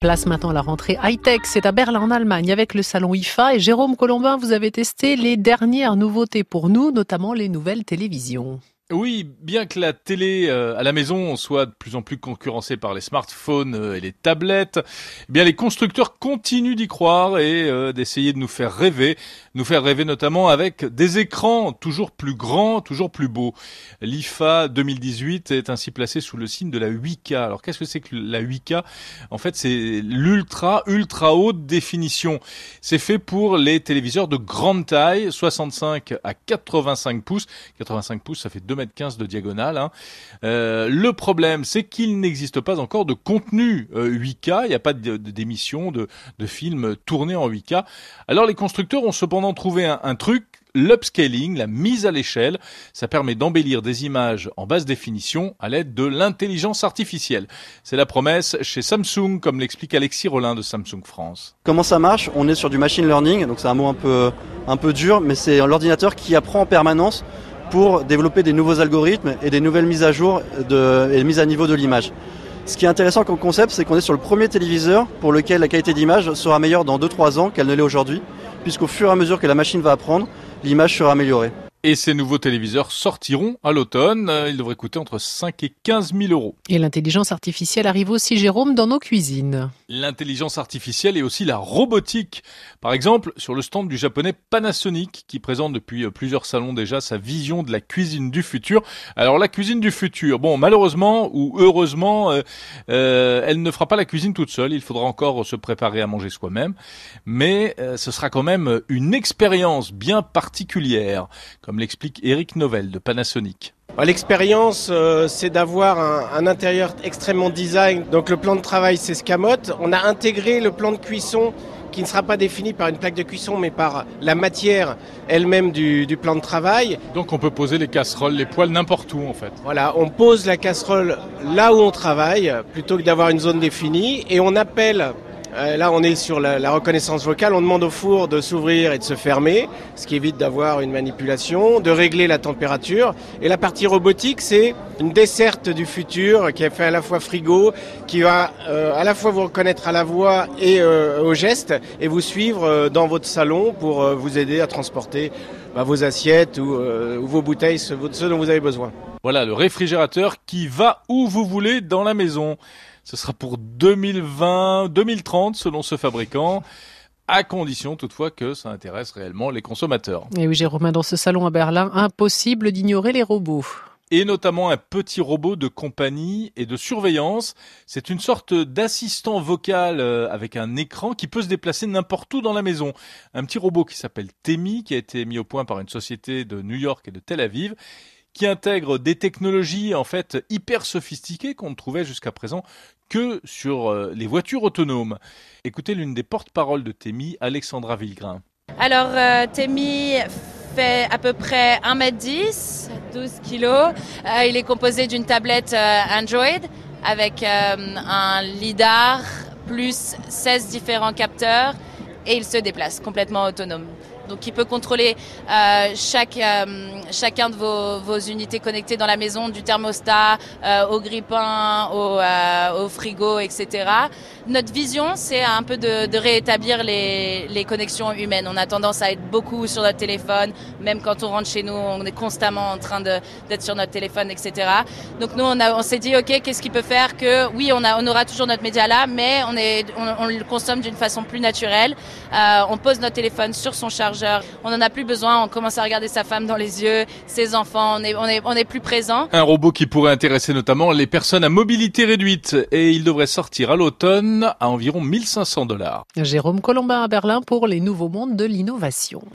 Place maintenant la rentrée high-tech, c'est à Berlin en Allemagne avec le salon IFA et Jérôme Colombin, vous avez testé les dernières nouveautés pour nous, notamment les nouvelles télévisions. Oui, bien que la télé euh, à la maison soit de plus en plus concurrencée par les smartphones euh, et les tablettes, eh bien les constructeurs continuent d'y croire et euh, d'essayer de nous faire rêver, nous faire rêver notamment avec des écrans toujours plus grands, toujours plus beaux. L'IFA 2018 est ainsi placé sous le signe de la 8K. Alors qu'est-ce que c'est que la 8K En fait, c'est l'ultra ultra haute définition. C'est fait pour les téléviseurs de grande taille, 65 à 85 pouces. 85 pouces, ça fait 2 15 de diagonale. Hein. Euh, le problème, c'est qu'il n'existe pas encore de contenu 8K. Euh, Il n'y a pas d'émission de, de, films tournés en 8K. Alors les constructeurs ont cependant trouvé un, truc l'upscaling, la mise à l'échelle. Ça permet d'embellir des images en basse définition à l'aide de l'intelligence artificielle. C'est la promesse chez Samsung, comme l'explique Alexis Rollin de Samsung France. Comment ça marche? On est sur du machine learning, donc c'est un mot un peu, un peu dur, mais c'est l'ordinateur qui apprend en permanence pour développer des nouveaux algorithmes et des nouvelles mises à jour et mises à niveau de l'image. Ce qui est intéressant comme concept, c'est qu'on est sur le premier téléviseur pour lequel la qualité d'image sera meilleure dans 2-3 ans qu'elle ne l'est aujourd'hui, puisqu'au fur et à mesure que la machine va apprendre, l'image sera améliorée. Et ces nouveaux téléviseurs sortiront à l'automne. Ils devraient coûter entre 5 et 15 000 euros. Et l'intelligence artificielle arrive aussi, Jérôme, dans nos cuisines. L'intelligence artificielle et aussi la robotique. Par exemple, sur le stand du japonais Panasonic, qui présente depuis euh, plusieurs salons déjà sa vision de la cuisine du futur. Alors la cuisine du futur, bon, malheureusement ou heureusement, euh, euh, elle ne fera pas la cuisine toute seule. Il faudra encore se préparer à manger soi-même. Mais ce sera quand même une expérience bien particulière comme l'explique Eric Novell de Panasonic. L'expérience, euh, c'est d'avoir un, intérieur extrêmement design. Donc le plan de travail, c'est Scamote. On a intégré le plan de cuisson qui ne sera pas défini par une plaque de cuisson, mais par la matière elle-même du, du, plan de travail. Donc on peut poser les casseroles, les poêles n'importe où en fait. Voilà, on pose la casserole là où on travaille, plutôt que d'avoir une zone définie, et on appelle là, on est sur la, reconnaissance vocale. On demande au four de s'ouvrir et de se fermer, ce qui évite d'avoir une manipulation, de régler la température. Et la partie robotique, c'est une desserte du futur qui est fait à la fois frigo, qui va euh, à la fois vous reconnaître à la voix et euh, au geste et vous suivre dans votre salon pour vous aider à transporter bah, vos assiettes ou, vos bouteilles, ce dont vous avez besoin. Voilà le réfrigérateur qui va où vous voulez dans la maison. Ce sera pour 2020, 2030 selon ce fabricant à condition toutefois que ça intéresse réellement les consommateurs. Et oui, Jérôme, dans ce salon à Berlin, impossible d'ignorer les robots. Et notamment un petit robot de compagnie et de surveillance. C'est une sorte d'assistant vocal euh, avec un écran qui peut se déplacer n'importe où dans la maison. Un petit robot qui s'appelle Temi, qui a été mis au point par une société de New York et de Tel Aviv qui intègre des technologies en fait hyper sophistiquées qu'on ne trouvait jusqu'à présent que sur euh, les voitures autonomes. Écoutez l'une des porte-paroles de Temi, Alexandra Villegrain. Alors euh, Temi fait à peu près 1m10, 12 kg. Euh, il est composé d'une tablette Android avec un lidar plus 16 différents capteurs et il se déplace complètement autonome. Donc il peut contrôler euh, chaque, euh, chacun de vos, vos, unités connectées dans la maison, du thermostat euh, au grippin, au, au, frigo, etc. Notre vision, c'est un peu de, de rétablir les, les, connexions humaines. On a tendance à être beaucoup sur notre téléphone, même quand on rentre chez nous, on est constamment en train d'être sur notre téléphone, etc. Donc nous, on, on s'est dit, ok, qu'est-ce qui peut faire que, oui, on, a, on aura toujours notre média là, mais on, est, on, on le consomme d'une façon plus naturelle. on pose notre téléphone sur son chargeur on n'en a plus besoin, on commence à regarder sa femme dans les yeux, ses enfants, on est, on est, on est plus présent. Un robot qui pourrait intéresser notamment les personnes à mobilité réduite et il devrait sortir à l'automne à environ 1500 dollars. Jérôme Colombin à Berlin pour les nouveaux mondes de l'innovation.